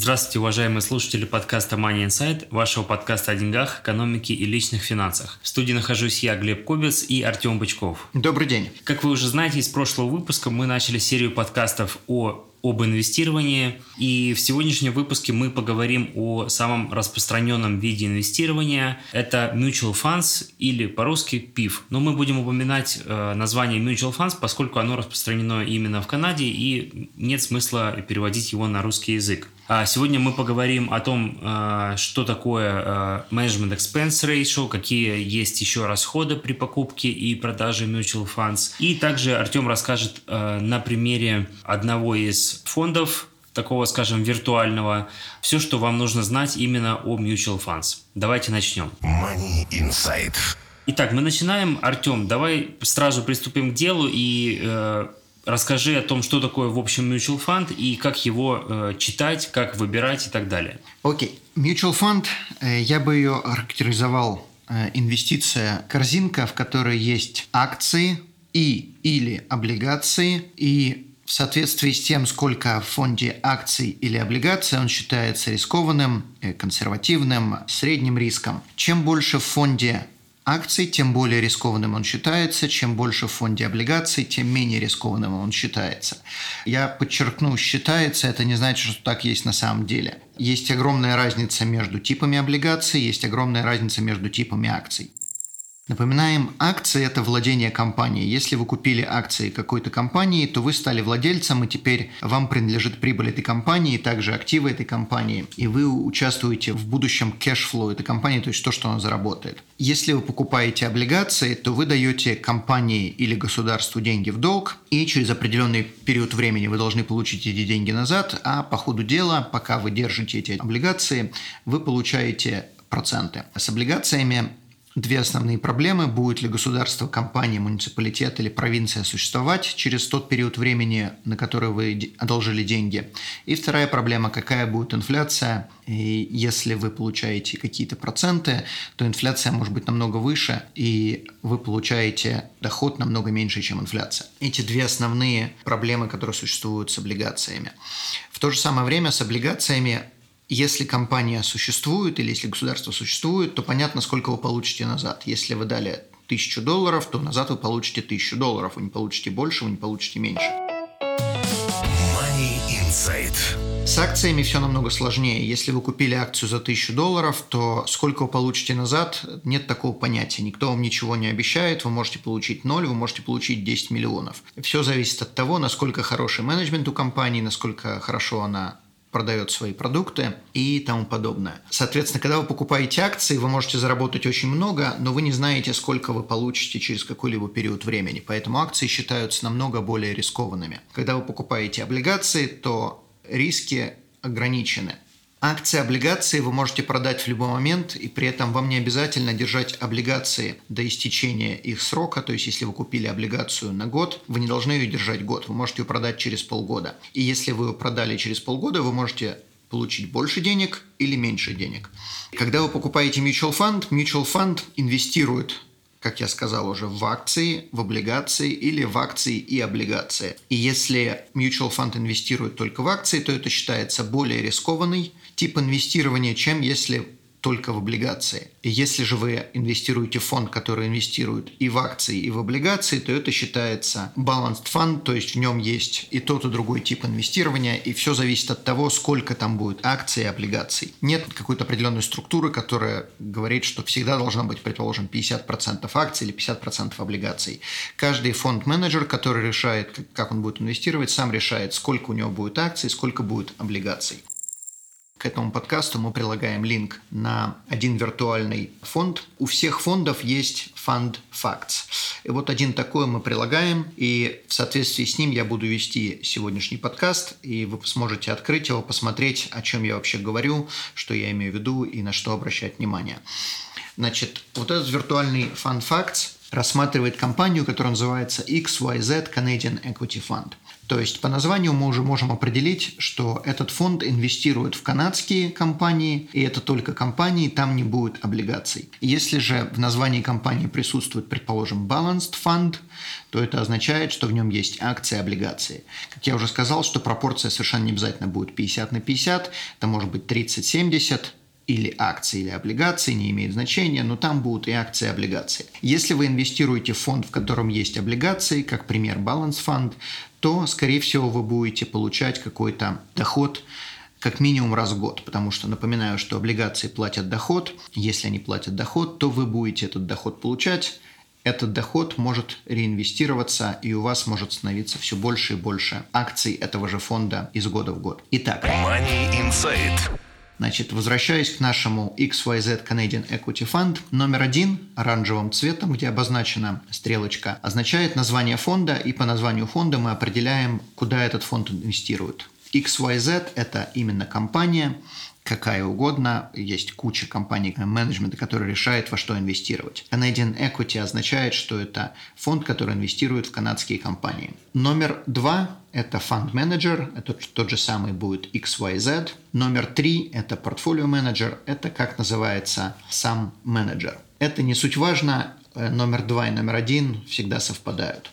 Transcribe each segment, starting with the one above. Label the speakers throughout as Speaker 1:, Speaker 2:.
Speaker 1: Здравствуйте, уважаемые слушатели подкаста Money Insight, вашего подкаста о деньгах, экономике и личных финансах. В студии нахожусь я, Глеб Кобец и Артем Бычков.
Speaker 2: Добрый день.
Speaker 1: Как вы уже знаете, из прошлого выпуска мы начали серию подкастов о об инвестировании. И в сегодняшнем выпуске мы поговорим о самом распространенном виде инвестирования. Это mutual funds или по-русски PIF. Но мы будем упоминать э, название mutual funds, поскольку оно распространено именно в Канаде и нет смысла переводить его на русский язык. А сегодня мы поговорим о том, э, что такое э, management expense ratio, какие есть еще расходы при покупке и продаже mutual funds. И также Артем расскажет э, на примере одного из фондов, такого, скажем, виртуального, все, что вам нужно знать именно о mutual funds. Давайте начнем.
Speaker 3: Money Insight.
Speaker 1: Итак, мы начинаем. Артем, давай сразу приступим к делу и э, Расскажи о том, что такое в общем mutual fund и как его э, читать, как выбирать и так далее.
Speaker 2: Окей. Okay. Mutual fund, э, я бы ее характеризовал э, инвестиция корзинка, в которой есть акции и или облигации и в соответствии с тем, сколько в фонде акций или облигаций, он считается рискованным, э, консервативным, средним риском. Чем больше в фонде акций, тем более рискованным он считается. Чем больше в фонде облигаций, тем менее рискованным он считается. Я подчеркну, считается, это не значит, что так есть на самом деле. Есть огромная разница между типами облигаций, есть огромная разница между типами акций. Напоминаем, акции – это владение компанией. Если вы купили акции какой-то компании, то вы стали владельцем, и теперь вам принадлежит прибыль этой компании, также активы этой компании, и вы участвуете в будущем cash flow этой компании, то есть то, что она заработает. Если вы покупаете облигации, то вы даете компании или государству деньги в долг, и через определенный период времени вы должны получить эти деньги назад, а по ходу дела, пока вы держите эти облигации, вы получаете проценты. С облигациями две основные проблемы. Будет ли государство, компания, муниципалитет или провинция существовать через тот период времени, на который вы одолжили деньги? И вторая проблема, какая будет инфляция? И если вы получаете какие-то проценты, то инфляция может быть намного выше, и вы получаете доход намного меньше, чем инфляция. Эти две основные проблемы, которые существуют с облигациями. В то же самое время с облигациями если компания существует или если государство существует, то понятно, сколько вы получите назад. Если вы дали тысячу долларов, то назад вы получите тысячу долларов. Вы не получите больше, вы не получите меньше.
Speaker 3: Money Insight.
Speaker 2: С акциями все намного сложнее. Если вы купили акцию за тысячу долларов, то сколько вы получите назад, нет такого понятия. Никто вам ничего не обещает. Вы можете получить ноль, вы можете получить 10 миллионов. Все зависит от того, насколько хороший менеджмент у компании, насколько хорошо она продает свои продукты и тому подобное. Соответственно, когда вы покупаете акции, вы можете заработать очень много, но вы не знаете, сколько вы получите через какой-либо период времени. Поэтому акции считаются намного более рискованными. Когда вы покупаете облигации, то риски ограничены. Акции, облигации вы можете продать в любой момент, и при этом вам не обязательно держать облигации до истечения их срока. То есть, если вы купили облигацию на год, вы не должны ее держать год. Вы можете ее продать через полгода. И если вы ее продали через полгода, вы можете получить больше денег или меньше денег. Когда вы покупаете mutual fund, mutual fund инвестирует как я сказал уже, в акции, в облигации или в акции и облигации. И если mutual fund инвестирует только в акции, то это считается более рискованный тип инвестирования, чем если только в облигации. И если же вы инвестируете в фонд, который инвестирует и в акции, и в облигации, то это считается balanced fund, то есть в нем есть и тот, и другой тип инвестирования, и все зависит от того, сколько там будет акций и облигаций. Нет какой-то определенной структуры, которая говорит, что всегда должно быть, предположим, 50% акций или 50% облигаций. Каждый фонд-менеджер, который решает, как он будет инвестировать, сам решает, сколько у него будет акций, сколько будет облигаций. К этому подкасту мы прилагаем линк на один виртуальный фонд. У всех фондов есть Fund Facts. И вот один такой мы прилагаем, и в соответствии с ним я буду вести сегодняшний подкаст, и вы сможете открыть его, посмотреть, о чем я вообще говорю, что я имею в виду и на что обращать внимание. Значит, вот этот виртуальный Fund Facts рассматривает компанию, которая называется XYZ Canadian Equity Fund – то есть по названию мы уже можем определить, что этот фонд инвестирует в канадские компании, и это только компании, там не будет облигаций. Если же в названии компании присутствует, предположим, Balanced Fund, то это означает, что в нем есть акции и облигации. Как я уже сказал, что пропорция совершенно не обязательно будет 50 на 50, это может быть 30-70, или акции, или облигации, не имеет значения, но там будут и акции, и облигации. Если вы инвестируете в фонд, в котором есть облигации, как пример Balance Fund, то, скорее всего, вы будете получать какой-то доход как минимум раз в год, потому что напоминаю, что облигации платят доход, если они платят доход, то вы будете этот доход получать, этот доход может реинвестироваться, и у вас может становиться все больше и больше акций этого же фонда из года в год. Итак,
Speaker 3: Money Insight.
Speaker 2: Значит, возвращаясь к нашему XYZ Canadian Equity Fund, номер один оранжевым цветом, где обозначена стрелочка, означает название фонда, и по названию фонда мы определяем, куда этот фонд инвестирует. XYZ – это именно компания, какая угодно. Есть куча компаний менеджмента, которые решают, во что инвестировать. Canadian Equity означает, что это фонд, который инвестирует в канадские компании. Номер два – это фонд менеджер, это тот же самый будет XYZ. Номер три – это портфолио менеджер, это как называется сам менеджер. Это не суть важно, э, номер два и номер один всегда совпадают.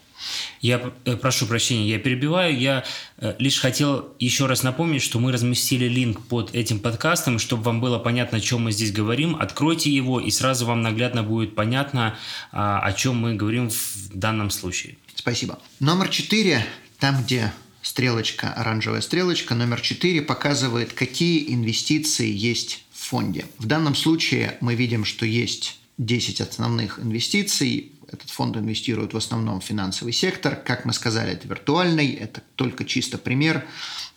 Speaker 1: Я э, прошу прощения, я перебиваю. Я э, лишь хотел еще раз напомнить, что мы разместили линк под этим подкастом, чтобы вам было понятно, о чем мы здесь говорим. Откройте его, и сразу вам наглядно будет понятно, а, о чем мы говорим в данном случае.
Speaker 2: Спасибо. Номер четыре, там, где стрелочка, оранжевая стрелочка, номер четыре показывает, какие инвестиции есть в фонде. В данном случае мы видим, что есть 10 основных инвестиций, этот фонд инвестирует в основном в финансовый сектор. Как мы сказали, это виртуальный, это только чисто пример.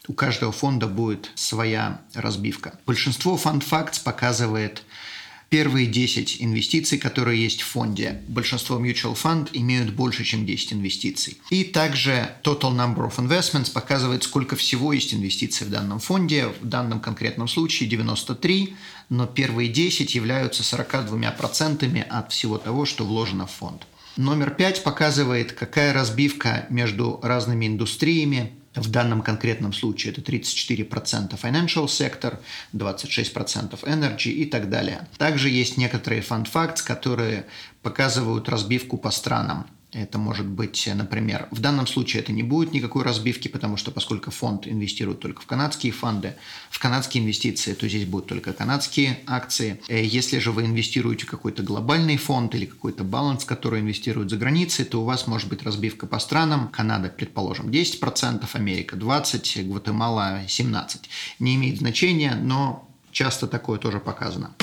Speaker 2: У каждого фонда будет своя разбивка. Большинство Fund Facts показывает первые 10 инвестиций, которые есть в фонде. Большинство mutual fund имеют больше, чем 10 инвестиций. И также total number of investments показывает, сколько всего есть инвестиций в данном фонде. В данном конкретном случае 93, но первые 10 являются 42% от всего того, что вложено в фонд. Номер 5 показывает, какая разбивка между разными индустриями в данном конкретном случае это 34% financial sector, 26% energy и так далее. Также есть некоторые facts, которые показывают разбивку по странам. Это может быть, например, в данном случае это не будет никакой разбивки, потому что поскольку фонд инвестирует только в канадские фонды, в канадские инвестиции, то здесь будут только канадские акции. Э, если же вы инвестируете в какой-то глобальный фонд или какой-то баланс, который инвестирует за границей, то у вас может быть разбивка по странам. Канада, предположим, 10%, Америка 20%, Гватемала 17%. Не имеет значения, но часто такое тоже показано.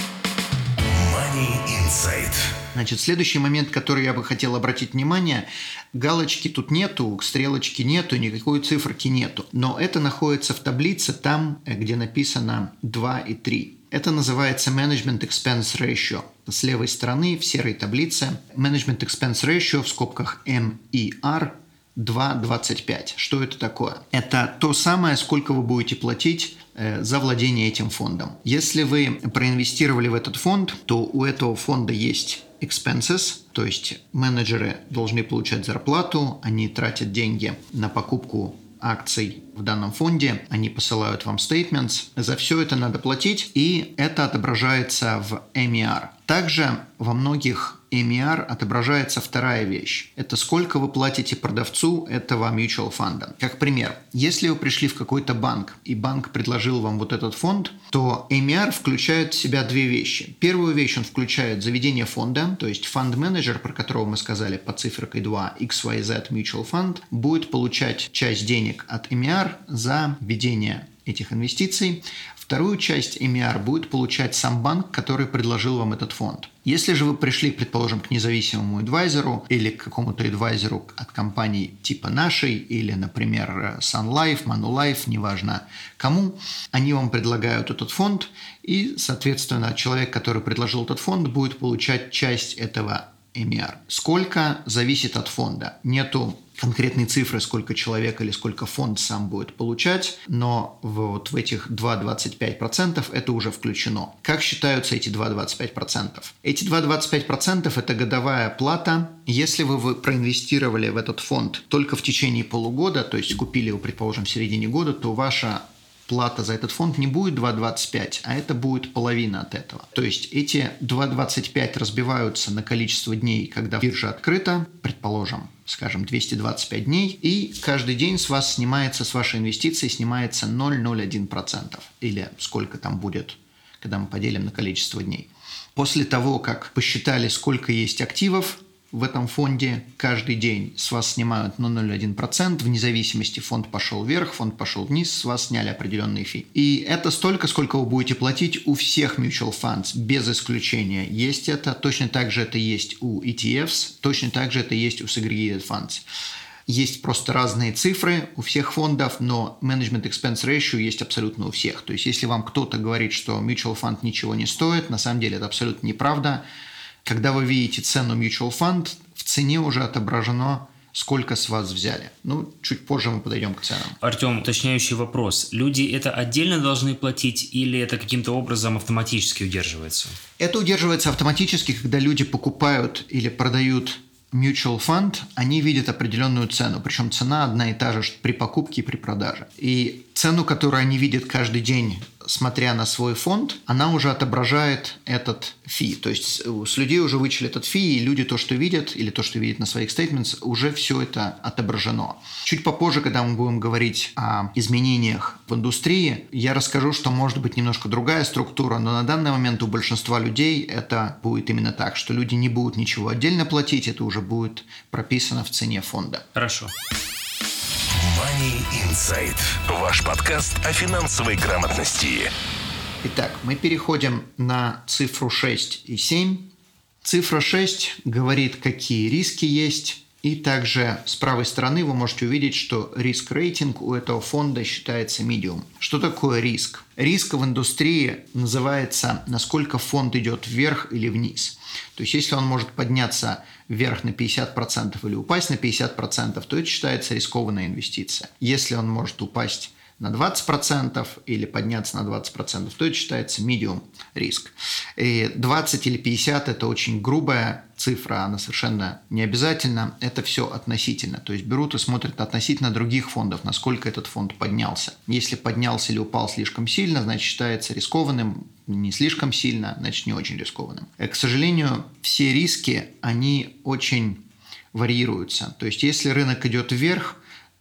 Speaker 3: Money Insight.
Speaker 2: Значит, следующий момент, который я бы хотел обратить внимание, галочки тут нету, стрелочки нету, никакой циферки нету. Но это находится в таблице там, где написано 2 и 3. Это называется Management Expense Ratio. С левой стороны в серой таблице Management Expense Ratio в скобках MER 2,25. Что это такое? Это то самое, сколько вы будете платить э, за владение этим фондом. Если вы проинвестировали в этот фонд, то у этого фонда есть expenses, то есть менеджеры должны получать зарплату, они тратят деньги на покупку акций в данном фонде, они посылают вам statements. За все это надо платить, и это отображается в MER. Также во многих MER отображается вторая вещь. Это сколько вы платите продавцу этого mutual фонда. Как пример, если вы пришли в какой-то банк, и банк предложил вам вот этот фонд, то MER включает в себя две вещи. Первую вещь он включает заведение фонда, то есть фонд-менеджер, про которого мы сказали по циферкой 2, XYZ Mutual Fund, будет получать часть денег от MER за ведение этих инвестиций. Вторую часть MER будет получать сам банк, который предложил вам этот фонд. Если же вы пришли, предположим, к независимому адвайзеру или к какому-то адвайзеру от компании типа нашей или, например, Sun Life, Manulife, неважно кому, они вам предлагают этот фонд, и, соответственно, человек, который предложил этот фонд, будет получать часть этого MER. Сколько зависит от фонда. Нету конкретные цифры, сколько человек или сколько фонд сам будет получать, но вот в этих 2,25% это уже включено. Как считаются эти 2,25%? Эти 2,25% это годовая плата. Если вы, проинвестировали в этот фонд только в течение полугода, то есть купили его, предположим, в середине года, то ваша плата за этот фонд не будет 2,25, а это будет половина от этого. То есть эти 2,25 разбиваются на количество дней, когда биржа открыта, предположим, скажем, 225 дней, и каждый день с вас снимается, с вашей инвестиции снимается 0,01%, или сколько там будет, когда мы поделим на количество дней. После того, как посчитали, сколько есть активов, в этом фонде каждый день с вас снимают 0,01%, вне зависимости фонд пошел вверх, фонд пошел вниз, с вас сняли определенные фи. И это столько, сколько вы будете платить у всех mutual funds, без исключения. Есть это, точно так же это есть у ETFs, точно так же это есть у segregated funds. Есть просто разные цифры у всех фондов, но management expense ratio есть абсолютно у всех. То есть, если вам кто-то говорит, что mutual fund ничего не стоит, на самом деле это абсолютно неправда. Когда вы видите цену mutual fund, в цене уже отображено сколько с вас взяли. Ну, чуть позже мы подойдем к ценам.
Speaker 1: Артем, уточняющий вопрос. Люди это отдельно должны платить или это каким-то образом автоматически удерживается?
Speaker 2: Это удерживается автоматически, когда люди покупают или продают mutual fund, они видят определенную цену, причем цена одна и та же при покупке и при продаже. И цену, которую они видят каждый день смотря на свой фонд, она уже отображает этот фи. То есть с людей уже вычли этот фи, и люди то, что видят, или то, что видят на своих statements, уже все это отображено. Чуть попозже, когда мы будем говорить о изменениях в индустрии, я расскажу, что может быть немножко другая структура, но на данный момент у большинства людей это будет именно так, что люди не будут ничего отдельно платить, это уже будет прописано в цене фонда.
Speaker 1: Хорошо.
Speaker 3: Money Insight. Ваш подкаст о финансовой грамотности.
Speaker 2: Итак, мы переходим на цифру 6 и 7. Цифра 6 говорит, какие риски есть, и также с правой стороны вы можете увидеть, что риск-рейтинг у этого фонда считается medium. Что такое риск? Риск в индустрии называется, насколько фонд идет вверх или вниз. То есть, если он может подняться вверх на 50% или упасть на 50%, то это считается рискованная инвестиция. Если он может упасть на 20% или подняться на 20%, то это считается medium риск. И 20 или 50 – это очень грубая цифра, она совершенно не обязательно. Это все относительно. То есть берут и смотрят относительно других фондов, насколько этот фонд поднялся. Если поднялся или упал слишком сильно, значит считается рискованным, не слишком сильно, значит не очень рискованным. И, к сожалению, все риски, они очень варьируются. То есть если рынок идет вверх,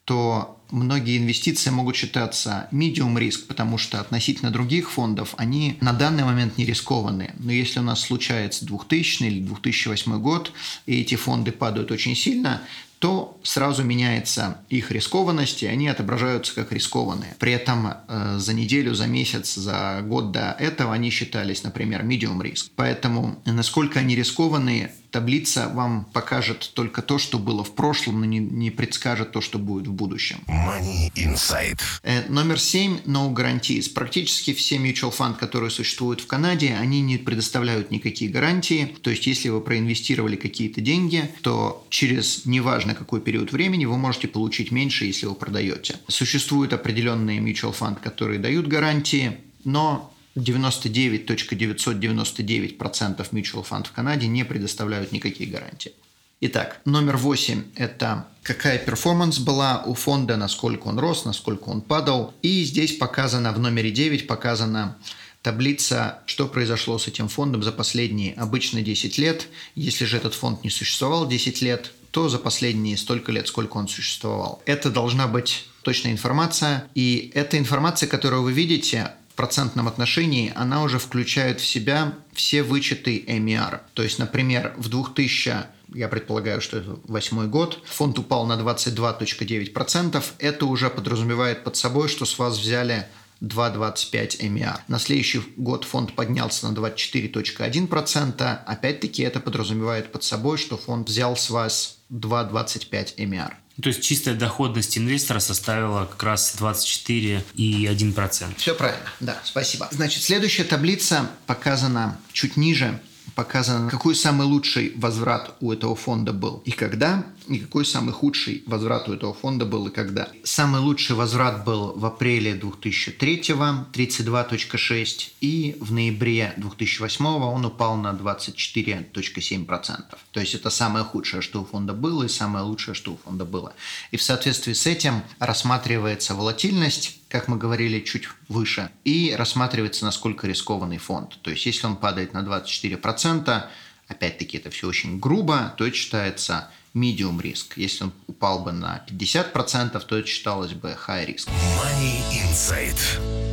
Speaker 2: то многие инвестиции могут считаться medium риск, потому что относительно других фондов они на данный момент не рискованные. Но если у нас случается 2000 или 2008 год, и эти фонды падают очень сильно, то сразу меняется их рискованность, и они отображаются как рискованные. При этом э, за неделю, за месяц, за год до этого они считались, например, medium риск. Поэтому насколько они рискованные, таблица вам покажет только то, что было в прошлом, но не, не предскажет то, что будет в будущем.
Speaker 3: Money Insight.
Speaker 2: Э, номер 7 – No Guarantees. Практически все mutual fund, которые существуют в Канаде, они не предоставляют никакие гарантии. То есть, если вы проинвестировали какие-то деньги, то через неважно какой период времени вы можете получить меньше, если вы продаете. Существуют определенные mutual fund, которые дают гарантии, но 99.999% mutual fund в Канаде не предоставляют никакие гарантии. Итак, номер восемь – это какая перформанс была у фонда, насколько он рос, насколько он падал. И здесь показано, в номере 9 показана таблица, что произошло с этим фондом за последние обычно 10 лет. Если же этот фонд не существовал 10 лет, то за последние столько лет, сколько он существовал. Это должна быть точная информация. И эта информация, которую вы видите, процентном отношении она уже включает в себя все вычеты MER. То есть, например, в 2000 я предполагаю, что это восьмой год, фонд упал на 22.9%, это уже подразумевает под собой, что с вас взяли 2,25 MER. На следующий год фонд поднялся на 24.1%. Опять-таки это подразумевает под собой, что фонд взял с вас 2,25 MER.
Speaker 1: То есть чистая доходность инвестора составила как раз 24,1%.
Speaker 2: Все правильно, да, спасибо. Значит, следующая таблица показана чуть ниже показано, какой самый лучший возврат у этого фонда был и когда, и какой самый худший возврат у этого фонда был и когда. Самый лучший возврат был в апреле 2003 32.6 и в ноябре 2008 он упал на 24.7%. То есть это самое худшее, что у фонда было и самое лучшее, что у фонда было. И в соответствии с этим рассматривается волатильность как мы говорили чуть выше, и рассматривается, насколько рискованный фонд. То есть, если он падает на 24%, опять-таки это все очень грубо, то это считается medium риск. Если он упал бы на 50%, то это считалось бы high risk.
Speaker 3: Money Insight.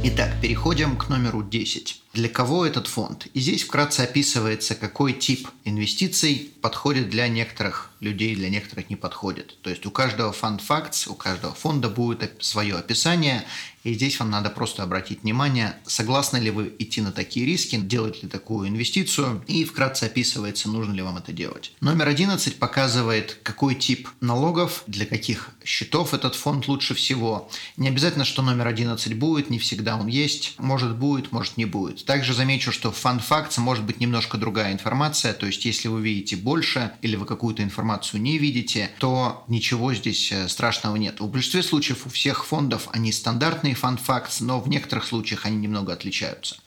Speaker 2: Итак, переходим к номеру 10. Для кого этот фонд? И здесь вкратце описывается, какой тип инвестиций подходит для некоторых людей, для некоторых не подходит. То есть у каждого фонд facts, у каждого фонда будет свое описание, и здесь вам надо просто обратить внимание, согласны ли вы идти на такие риски, делать ли такую инвестицию, и вкратце описывается, нужно ли вам это делать. Номер 11 показывает, какой тип налогов, для каких счетов этот фонд лучше всего. Не обязательно, что номер 11 будет, не всегда он есть, может будет, может не будет. Также замечу, что в Fun Facts может быть немножко другая информация, то есть если вы видите больше или вы какую-то информацию не видите, то ничего здесь э, страшного нет. В большинстве случаев у всех фондов они стандартные, facts, но в некоторых случаях они немного отличаются.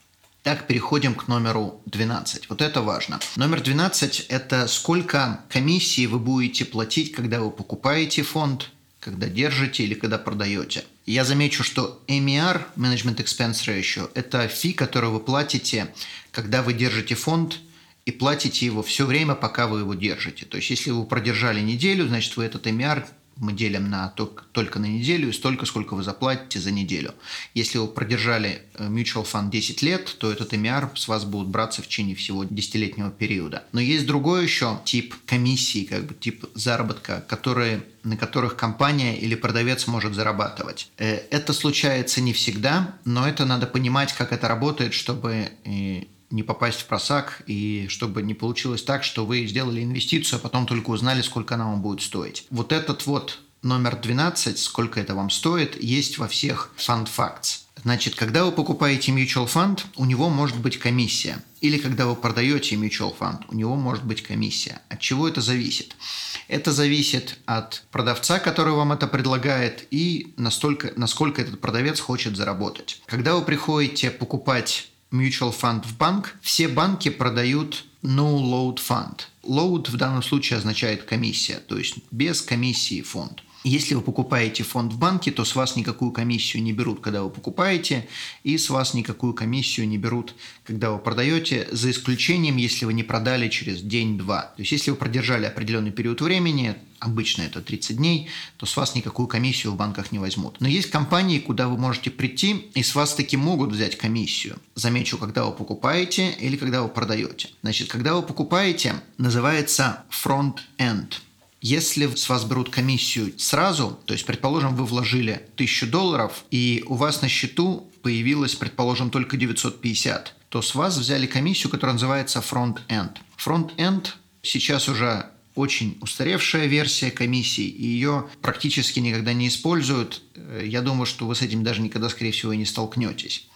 Speaker 2: Так, переходим к номеру 12. Вот это важно. Номер 12 – это сколько комиссии вы будете платить, когда вы покупаете фонд, когда держите или когда продаете. Я замечу, что MER, Management Expense Ratio, это фи, которую вы платите, когда вы держите фонд и платите его все время, пока вы его держите. То есть, если вы продержали неделю, значит, вы этот MER мы делим на только на неделю и столько, сколько вы заплатите за неделю. Если вы продержали э, mutual fund 10 лет, то этот MER с вас будут браться в течение всего десятилетнего периода. Но есть другой еще тип комиссии, как бы тип заработка, которые, на которых компания или продавец может зарабатывать. Э, это случается не всегда, но это надо понимать, как это работает, чтобы э, не попасть в просак и чтобы не получилось так, что вы сделали инвестицию, а потом только узнали, сколько она вам будет стоить. Вот этот вот номер 12, сколько это вам стоит, есть во всех Fund Facts. Значит, когда вы покупаете mutual fund, у него может быть комиссия. Или когда вы продаете mutual fund, у него может быть комиссия. От чего это зависит? Это зависит от продавца, который вам это предлагает, и настолько, насколько этот продавец хочет заработать. Когда вы приходите покупать mutual fund в банк, все банки продают no load fund. Load в данном случае означает комиссия, то есть без комиссии фонд. Если вы покупаете фонд в банке, то с вас никакую комиссию не берут, когда вы покупаете, и с вас никакую комиссию не берут, когда вы продаете, за исключением, если вы не продали через день-два. То есть, если вы продержали определенный период времени, обычно это 30 дней, то с вас никакую комиссию в банках не возьмут. Но есть компании, куда вы можете прийти, и с вас таки могут взять комиссию. Замечу, когда вы покупаете или когда вы продаете. Значит, когда вы покупаете, называется front-end – если с вас берут комиссию сразу, то есть, предположим, вы вложили 1000 долларов, и у вас на счету появилось, предположим, только 950, то с вас взяли комиссию, которая называется front-end. Front-end сейчас уже очень устаревшая версия комиссии, и ее практически никогда не используют. Я думаю, что вы с этим даже никогда, скорее всего, и не столкнетесь.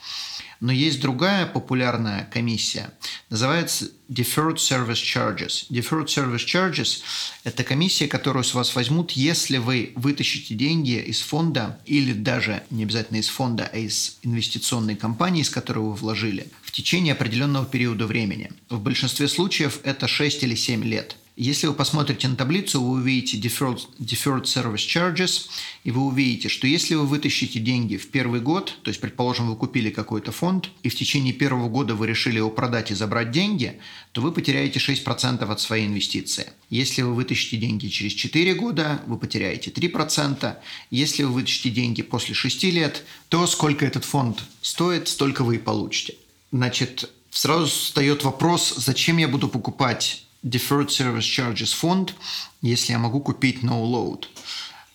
Speaker 2: Но есть другая популярная комиссия, называется Deferred Service Charges. Deferred Service Charges – это комиссия, которую с вас возьмут, если вы вытащите деньги из фонда или даже не обязательно из фонда, а из инвестиционной компании, с которой вы вложили, в течение определенного периода времени. В большинстве случаев это 6 или 7 лет – если вы посмотрите на таблицу, вы увидите deferred, deferred service charges, и вы увидите, что если вы вытащите деньги в первый год, то есть, предположим, вы купили какой-то фонд, и в течение первого года вы решили его продать и забрать деньги, то вы потеряете 6% от своей инвестиции. Если вы вытащите деньги через 4 года, вы потеряете 3%. Если вы вытащите деньги после 6 лет, то сколько этот фонд стоит, столько вы и получите. Значит, сразу встает вопрос, зачем я буду покупать Deferred Service Charges фонд, если я могу купить No Load.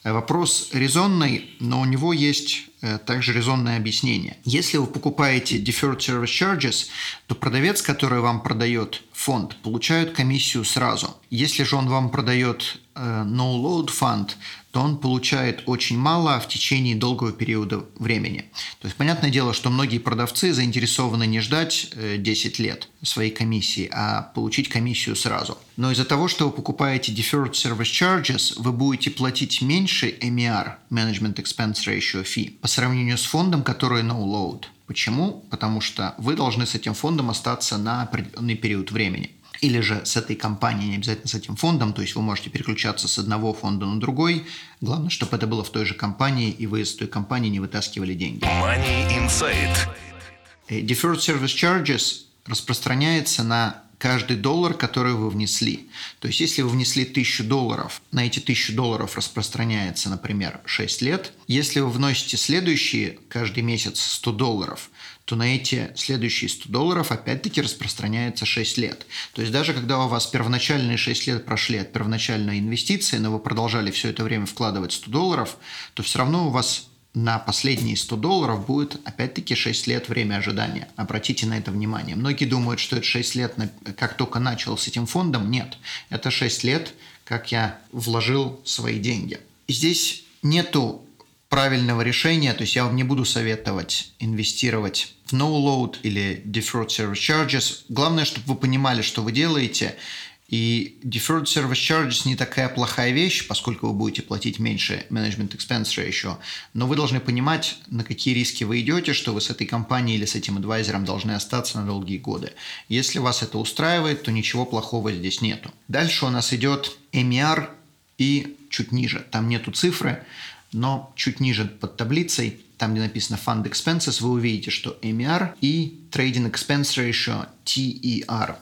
Speaker 2: Вопрос резонный, но у него есть э, также резонное объяснение. Если вы покупаете deferred service charges, то продавец, который вам продает фонд, получает комиссию сразу. Если же он вам продает э, no-load фонд, то он получает очень мало в течение долгого периода времени. То есть, понятное дело, что многие продавцы заинтересованы не ждать 10 э, лет своей комиссии, а получить комиссию сразу. Но из-за того, что вы покупаете Deferred Service Charges, вы будете платить меньше MER, Management Expense Ratio Fee, по сравнению с фондом, который No Load. Почему? Потому что вы должны с этим фондом остаться на определенный период времени или же с этой компанией, не обязательно с этим фондом, то есть вы можете переключаться с одного фонда на другой. Главное, чтобы это было в той же компании, и вы из той компании не вытаскивали деньги.
Speaker 3: Money Insight.
Speaker 2: Э, deferred Service Charges распространяется на каждый доллар, который вы внесли. То есть, если вы внесли 1000 долларов, на эти 1000 долларов распространяется, например, 6 лет. Если вы вносите следующие каждый месяц 100 долларов, то на эти следующие 100 долларов опять-таки распространяется 6 лет. То есть даже когда у вас первоначальные 6 лет прошли от первоначальной инвестиции, но вы продолжали все это время вкладывать 100 долларов, то все равно у вас на последние 100 долларов будет опять-таки 6 лет время ожидания. Обратите на это внимание. Многие думают, что это 6 лет, как только начал с этим фондом. Нет, это 6 лет, как я вложил свои деньги. здесь нету правильного решения, то есть я вам не буду советовать инвестировать в no-load или deferred service charges. Главное, чтобы вы понимали, что вы делаете, и deferred service charges не такая плохая вещь, поскольку вы будете платить меньше management expense ratio, но вы должны понимать, на какие риски вы идете, что вы с этой компанией или с этим адвайзером должны остаться на долгие годы. Если вас это устраивает, то ничего плохого здесь нету. Дальше у нас идет MER и чуть ниже. Там нету цифры, но чуть ниже под таблицей, там, где написано Fund Expenses, вы увидите, что MER и Trading Expense Ratio TER.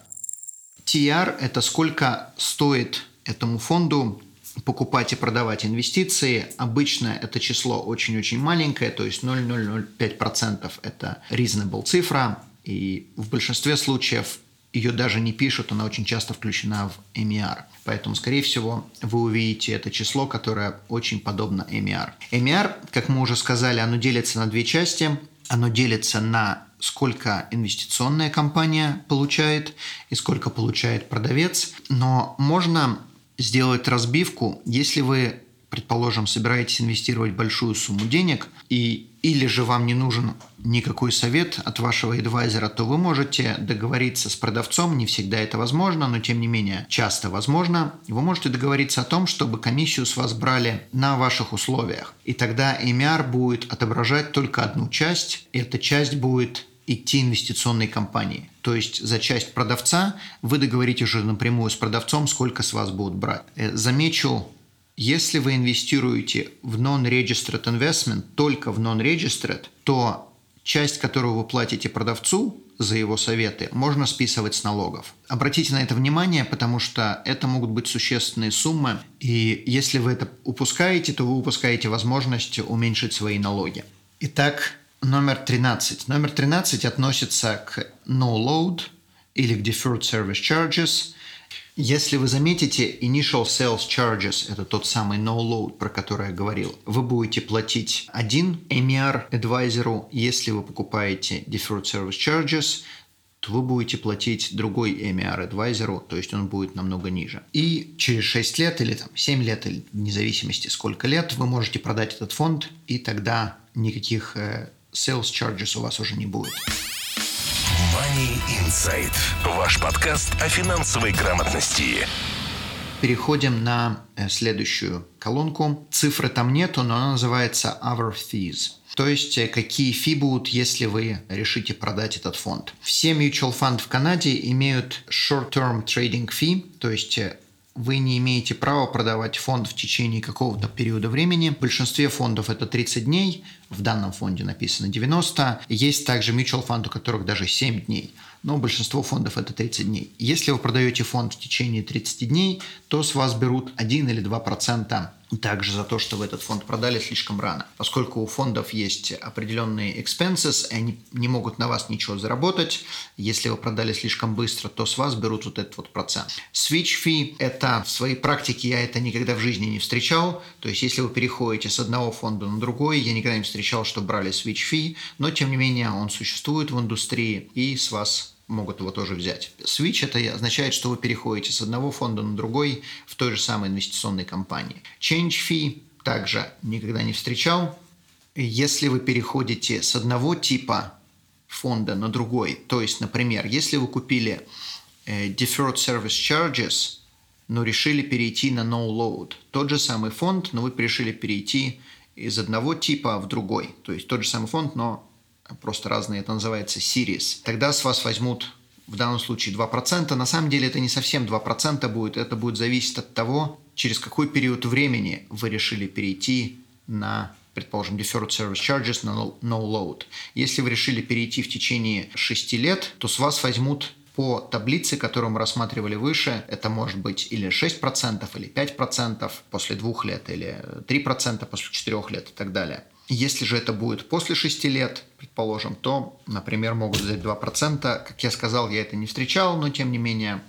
Speaker 2: TER – это сколько стоит этому фонду покупать и продавать инвестиции. Обычно это число очень-очень маленькое, то есть 0,005% это reasonable цифра, и в большинстве случаев ее даже не пишут, она очень часто включена в MER. Поэтому, скорее всего, вы увидите это число, которое очень подобно MER. MER, как мы уже сказали, оно делится на две части. Оно делится на сколько инвестиционная компания получает и сколько получает продавец. Но можно сделать разбивку, если вы предположим, собираетесь инвестировать большую сумму денег, и или же вам не нужен никакой совет от вашего адвайзера, то вы можете договориться с продавцом, не всегда это возможно, но тем не менее часто возможно. Вы можете договориться о том, чтобы комиссию с вас брали на ваших условиях. И тогда MR будет отображать только одну часть, и эта часть будет идти инвестиционной компании. То есть за часть продавца вы договоритесь уже напрямую с продавцом, сколько с вас будут брать. Э, замечу, если вы инвестируете в non-registered investment, только в non-registered, то часть, которую вы платите продавцу за его советы, можно списывать с налогов. Обратите на это внимание, потому что это могут быть существенные суммы, и если вы это упускаете, то вы упускаете возможность уменьшить свои налоги. Итак, номер 13. Номер 13 относится к no-load или к deferred service charges – если вы заметите, initial sales charges – это тот самый no-load, про который я говорил. Вы будете платить один MER адвайзеру. Если вы покупаете deferred service charges, то вы будете платить другой MER адвайзеру, то есть он будет намного ниже. И через 6 лет или там 7 лет, или вне зависимости сколько лет, вы можете продать этот фонд, и тогда никаких э, sales charges у вас уже не будет.
Speaker 3: Money Insight. Ваш подкаст о финансовой грамотности.
Speaker 2: Переходим на э, следующую колонку. Цифры там нету, но она называется Our Fees. То есть, э, какие фи будут, если вы решите продать этот фонд. Все mutual фонды в Канаде имеют short-term trading fee, то есть э, вы не имеете права продавать фонд в течение какого-то периода времени. В большинстве фондов это 30 дней, в данном фонде написано 90. Есть также mutual фонд, у которых даже 7 дней, но большинство фондов это 30 дней. Если вы продаете фонд в течение 30 дней, то с вас берут 1 или 2 процента также за то, что вы этот фонд продали слишком рано. Поскольку у фондов есть определенные expenses, и они не могут на вас ничего заработать, если вы продали слишком быстро, то с вас берут вот этот вот процент. Switch fee – это в своей практике я это никогда в жизни не встречал. То есть, если вы переходите с одного фонда на другой, я никогда не встречал, что брали switch fee, но тем не менее он существует в индустрии и с вас могут его тоже взять. Switch это означает, что вы переходите с одного фонда на другой в той же самой инвестиционной компании. Change fee также никогда не встречал. Если вы переходите с одного типа фонда на другой, то есть, например, если вы купили э, Deferred Service Charges, но решили перейти на No Load, тот же самый фонд, но вы решили перейти из одного типа в другой, то есть тот же самый фонд, но просто разные, это называется series, тогда с вас возьмут в данном случае 2%. На самом деле это не совсем 2% будет, это будет зависеть от того, через какой период времени вы решили перейти на предположим, deferred service charges на no load. Если вы решили перейти в течение 6 лет, то с вас возьмут по таблице, которую мы рассматривали выше, это может быть или 6%, или 5% после двух лет, или 3% после 4 лет и так далее. Если же это будет после 6 лет, предположим, то, например, могут взять 2%. Как я сказал, я это не встречал, но тем не менее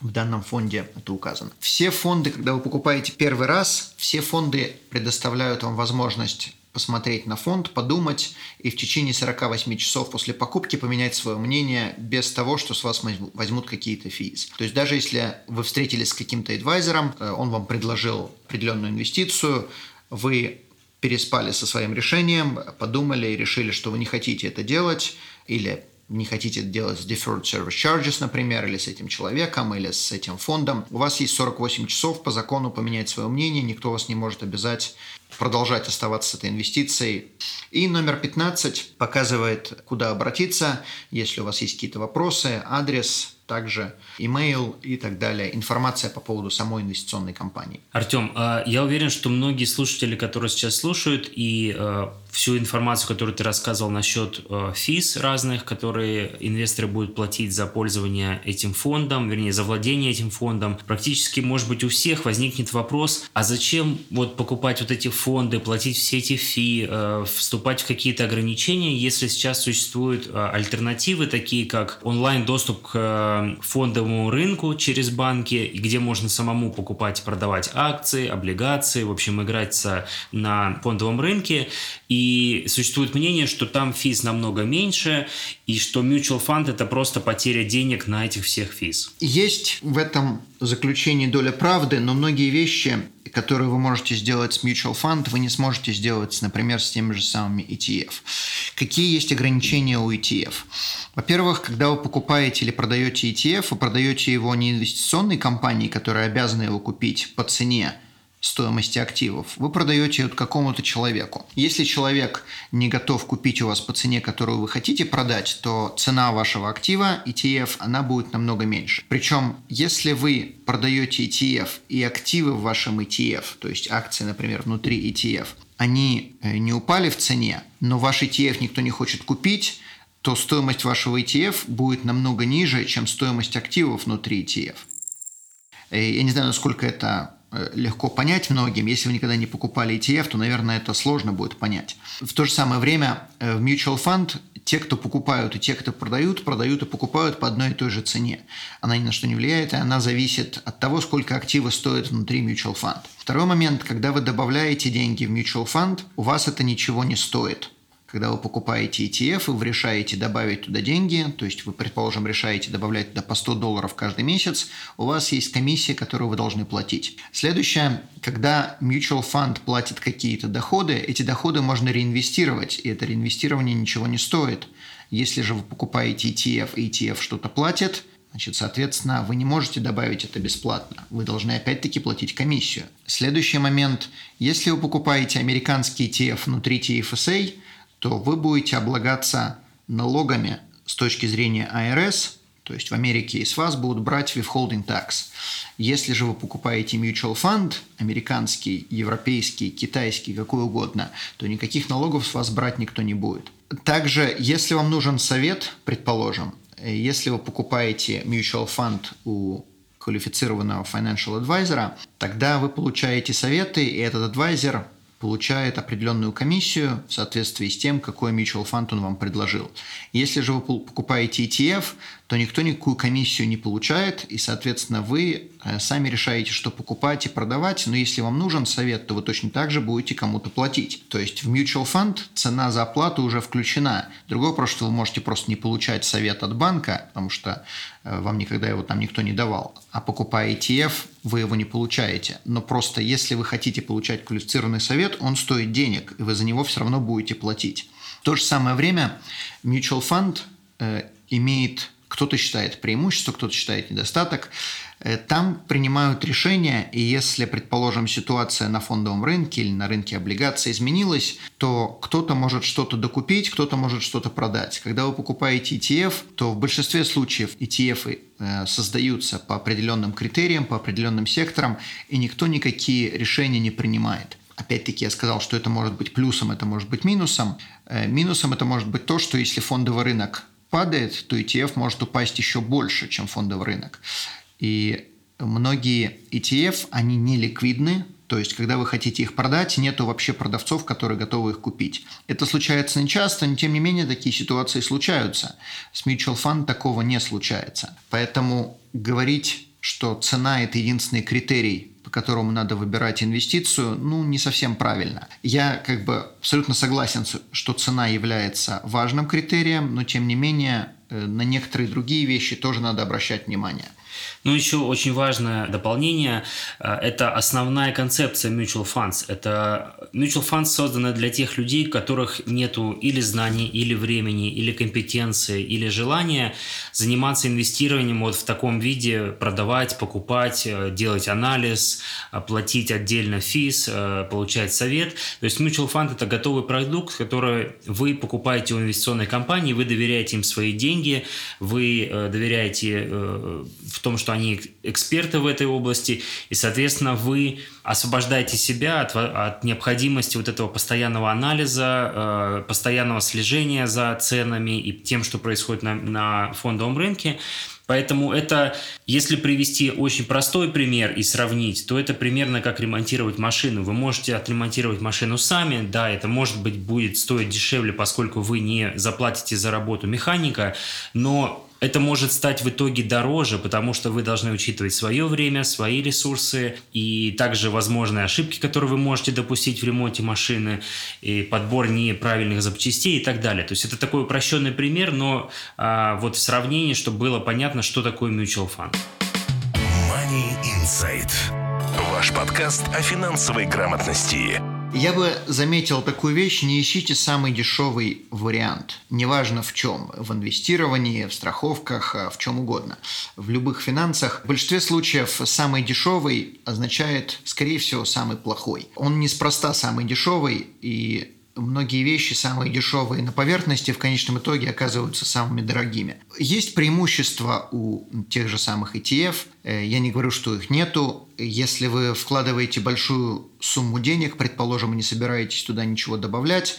Speaker 2: в данном фонде это указано. Все фонды, когда вы покупаете первый раз, все фонды предоставляют вам возможность посмотреть на фонд, подумать и в течение 48 часов после покупки поменять свое мнение без того, что с вас возьмут какие-то физ. То есть даже если вы встретились с каким-то адвайзером, э, он вам предложил определенную инвестицию, вы переспали со своим решением, подумали и решили, что вы не хотите это делать, или не хотите делать с deferred service charges, например, или с этим человеком, или с этим фондом, у вас есть 48 часов по закону поменять свое мнение, никто вас не может обязать продолжать оставаться с этой инвестицией. И номер 15 показывает, куда обратиться, если у вас есть какие-то вопросы, адрес, также email и так далее, информация по поводу самой инвестиционной компании.
Speaker 1: Артем, а, я уверен, что многие слушатели, которые сейчас слушают, и а, всю информацию, которую ты рассказывал насчет а, физ разных, которые инвесторы будут платить за пользование этим фондом, вернее, за владение этим фондом, практически, может быть, у всех возникнет вопрос, а зачем вот покупать вот эти фонды, платить все эти фи, вступать в какие-то ограничения, если сейчас существуют альтернативы, такие как онлайн-доступ к фондовому рынку через банки, где можно самому покупать и продавать акции, облигации, в общем, играться на фондовом рынке. И существует мнение, что там физ намного меньше, и что mutual fund это просто потеря денег на этих всех физ.
Speaker 2: Есть в этом заключении доля правды, но многие вещи, которые вы можете сделать с mutual fund, вы не сможете сделать, например, с теми же самыми ETF. Какие есть ограничения у ETF? Во-первых, когда вы покупаете или продаете ETF, вы продаете его не инвестиционной компании, которая обязана его купить по цене, стоимости активов, вы продаете это какому-то человеку. Если человек не готов купить у вас по цене, которую вы хотите продать, то цена вашего актива, ETF, она будет намного меньше. Причем, если вы продаете ETF и активы в вашем ETF, то есть акции, например, внутри ETF, они э, не упали в цене, но ваш ETF никто не хочет купить, то стоимость вашего ETF будет намного ниже, чем стоимость активов внутри ETF. Э, я не знаю, насколько это легко понять многим. Если вы никогда не покупали ETF, то, наверное, это сложно будет понять. В то же самое время э, в mutual fund те, кто покупают и те, кто продают, продают и покупают по одной и той же цене. Она ни на что не влияет, и она зависит от того, сколько активы стоят внутри mutual fund. Второй момент, когда вы добавляете деньги в mutual fund, у вас это ничего не стоит – когда вы покупаете ETF, вы решаете добавить туда деньги, то есть вы, предположим, решаете добавлять туда по 100 долларов каждый месяц, у вас есть комиссия, которую вы должны платить. Следующее, когда mutual fund платит какие-то доходы, эти доходы можно реинвестировать, и это реинвестирование ничего не стоит. Если же вы покупаете ETF, и ETF что-то платит, Значит, соответственно, вы не можете добавить это бесплатно. Вы должны опять-таки платить комиссию. Следующий момент. Если вы покупаете американский ETF внутри TFSA, то вы будете облагаться налогами с точки зрения АРС, то есть в Америке и с вас будут брать withholding tax. Если же вы покупаете mutual fund, американский, европейский, китайский, какой угодно, то никаких налогов с вас брать никто не будет. Также, если вам нужен совет, предположим, если вы покупаете mutual fund у квалифицированного financial advisor, тогда вы получаете советы, и этот адвайзер получает определенную комиссию в соответствии с тем, какой mutual фонд он вам предложил. Если же вы покупаете ETF, то никто никакую комиссию не получает, и, соответственно, вы э, сами решаете, что покупать и продавать, но если вам нужен совет, то вы точно так же будете кому-то платить. То есть в mutual фонд цена за оплату уже включена. Другой вопрос, что вы можете просто не получать совет от банка, потому что э, вам никогда его там никто не давал. А покупая ETF, вы его не получаете. Но просто если вы хотите получать квалифицированный совет, он стоит денег, и вы за него все равно будете платить. В то же самое время mutual фонд э, имеет кто-то считает преимущество, кто-то считает недостаток. Э, там принимают решения, и если, предположим, ситуация на фондовом рынке или на рынке облигаций изменилась, то кто-то может что-то докупить, кто-то может что-то продать. Когда вы покупаете ETF, то в большинстве случаев ETF э, создаются по определенным критериям, по определенным секторам, и никто никакие решения не принимает. Опять-таки я сказал, что это может быть плюсом, это может быть минусом. Э, минусом это может быть то, что если фондовый рынок падает, то ETF может упасть еще больше, чем фондовый рынок. И многие ETF, они не ликвидны, то есть, когда вы хотите их продать, нету вообще продавцов, которые готовы их купить. Это случается нечасто, но тем не менее такие ситуации случаются. С mutual fund такого не случается. Поэтому говорить, что цена – это единственный критерий по которому надо выбирать инвестицию, ну, не совсем правильно. Я как бы абсолютно согласен, что цена является важным критерием, но тем не менее э, на некоторые другие вещи тоже надо обращать внимание.
Speaker 1: Ну, еще очень важное дополнение э, – это основная концепция mutual funds. Это mutual funds созданы для тех людей, у которых нету или знаний, или времени, или компетенции, или желания заниматься инвестированием вот в таком виде, продавать, покупать, э, делать анализ, платить отдельно физ, э, получать совет. То есть mutual fund – это готовый продукт, который вы покупаете у инвестиционной компании, вы доверяете им свои деньги, вы доверяете в том, что они эксперты в этой области, и, соответственно, вы освобождаете себя от, от необходимости вот этого постоянного анализа, э, постоянного слежения за ценами и тем, что происходит на, на фондовом рынке. Поэтому это, если привести очень простой пример и сравнить, то это примерно как ремонтировать машину. Вы можете отремонтировать машину сами, да, это может быть будет стоить дешевле, поскольку вы не заплатите за работу механика, но это может стать в итоге дороже, потому что вы должны учитывать свое время, свои ресурсы и также возможные ошибки, которые вы можете допустить в ремонте машины, и подбор неправильных запчастей и так далее. То есть это такой упрощенный пример, но а, вот в сравнении, чтобы было понятно, что такое mutual fund.
Speaker 3: Money Insight. Ваш подкаст о финансовой грамотности.
Speaker 2: Я бы заметил такую вещь, не ищите самый дешевый вариант. Неважно в чем, в инвестировании, в страховках, в чем угодно. В любых финансах. В большинстве случаев самый дешевый означает, скорее всего, самый плохой. Он неспроста самый дешевый, и многие вещи, самые дешевые на поверхности, в конечном итоге оказываются самыми дорогими. Есть преимущества у тех же самых ETF. Э, я не говорю, что их нету. Если вы вкладываете большую сумму денег, предположим, и не собираетесь туда ничего добавлять,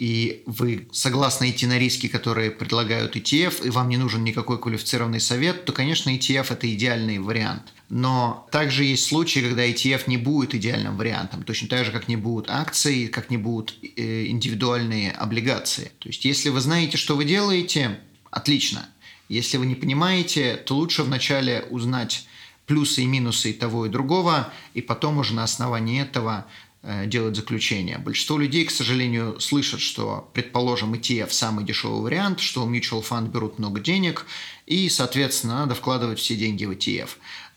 Speaker 2: и вы согласны идти на риски, которые предлагают ETF, и вам не нужен никакой квалифицированный совет, то, конечно, ETF – это идеальный вариант. Но также есть случаи, когда ETF не будет идеальным вариантом, точно так же, как не будут акции, как не будут э, индивидуальные облигации. То есть, если вы знаете, что вы делаете, отлично. Если вы не понимаете, то лучше вначале узнать плюсы и минусы и того и другого, и потом уже на основании этого делать заключение. Большинство людей, к сожалению, слышат, что, предположим, ETF самый дешевый вариант, что mutual fund берут много денег, и, соответственно, надо вкладывать все деньги в ETF.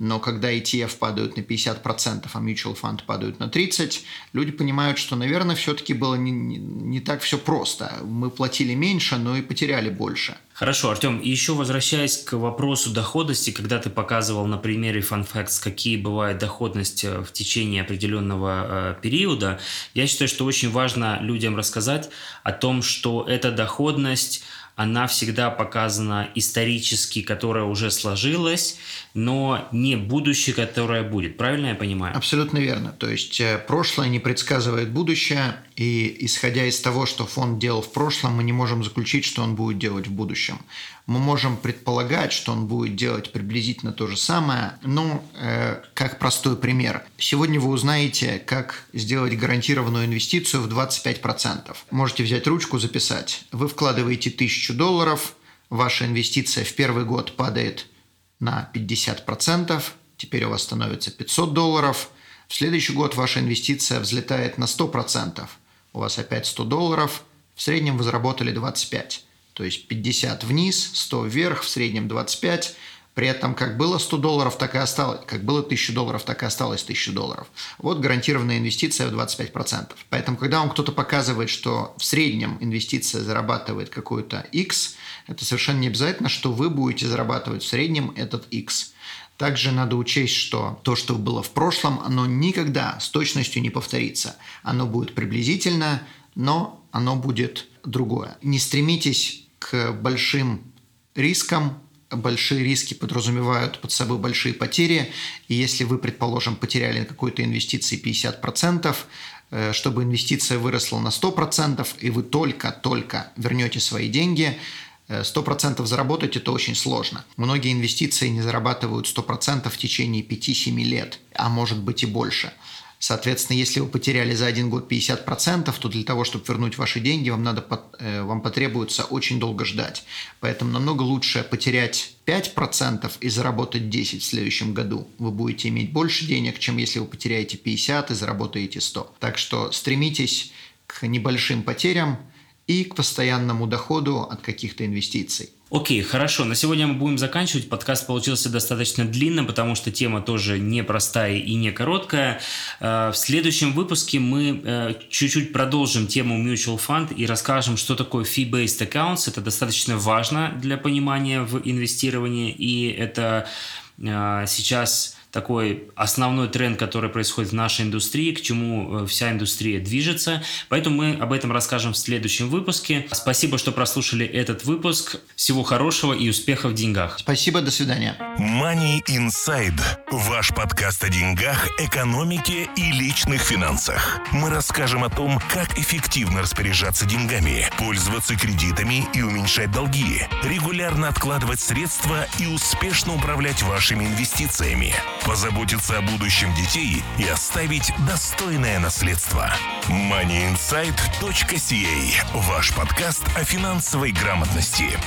Speaker 2: Но когда ETF падают на 50%, а mutual fund падают на 30%, люди понимают, что, наверное, все-таки было не, не, не так все просто. Мы платили меньше, но и потеряли больше.
Speaker 1: Хорошо, Артем, и еще возвращаясь к вопросу доходности, когда ты показывал на примере FunFacts, какие бывает доходность э, в течение определенного э, периода, я считаю, что очень важно людям рассказать о том, что эта доходность она всегда показана исторически, которая уже сложилась, но не будущее, которое будет. Правильно я понимаю?
Speaker 2: Абсолютно верно. То есть э, прошлое не предсказывает будущее, И исходя из того, что фонд делал в прошлом, мы не можем заключить, что он будет делать в будущем. Мы можем предполагать, что он будет делать приблизительно то же самое, но э, как простой пример. Сегодня вы узнаете, как сделать гарантированную инвестицию в 25%. Можете взять ручку, записать. Вы вкладываете 1000 долларов, ваша инвестиция в первый год падает на 50%, теперь у вас становится 500 долларов. В следующий год ваша инвестиция взлетает на 100%. У вас опять 100 долларов, в среднем вы заработали 25. То есть 50 вниз, 100 вверх, в среднем 25. При этом как было 100 долларов, так и осталось. Как было 1000 долларов, так и осталось 1000 долларов. Вот гарантированная инвестиция в 25%. Поэтому, когда вам кто-то показывает, что в среднем инвестиция зарабатывает какой-то X, это совершенно не обязательно, что вы будете зарабатывать в среднем этот X. Также надо учесть, что то, что было в прошлом, оно никогда с точностью не повторится. Оно будет приблизительно, но оно будет другое. Не стремитесь к большим рискам, большие риски подразумевают под собой большие потери, и если вы, предположим, потеряли на какой-то инвестиции 50%, э, чтобы инвестиция выросла на 100%, и вы только-только вернете свои деньги, 100% э, заработать это очень сложно. Многие инвестиции не зарабатывают 100% в течение 5-7 лет, а может быть и больше. Соответственно, если вы потеряли за один год 50%, то для того, чтобы вернуть ваши деньги, вам, надо, э, вам потребуется очень долго ждать. Поэтому намного лучше потерять 5% и заработать 10% в следующем году. Вы будете иметь больше денег, чем если вы потеряете 50% и заработаете 100%. Так что стремитесь к небольшим потерям и к постоянному доходу от каких-то инвестиций.
Speaker 1: Окей, хорошо. На сегодня мы будем заканчивать. Подкаст получился достаточно длинным, потому что тема тоже непростая и не короткая. Э, в следующем выпуске мы э, чуть-чуть продолжим тему Mutual Fund и расскажем, что такое fee-based accounts. Это достаточно важно для понимания в инвестировании, и это э, сейчас такой основной тренд, который происходит в нашей индустрии, к чему э, вся индустрия движется. Поэтому мы об этом расскажем в следующем выпуске. Спасибо, что прослушали этот выпуск. Всего хорошего и успехов в деньгах.
Speaker 2: Спасибо, до свидания.
Speaker 3: Money Inside. Ваш подкаст о деньгах, экономике и личных финансах. Мы расскажем о том, как эффективно распоряжаться деньгами, пользоваться кредитами и уменьшать долги, регулярно откладывать средства и успешно управлять вашими инвестициями позаботиться о будущем детей и оставить достойное наследство. moneyinsight.ca – ваш подкаст о финансовой грамотности.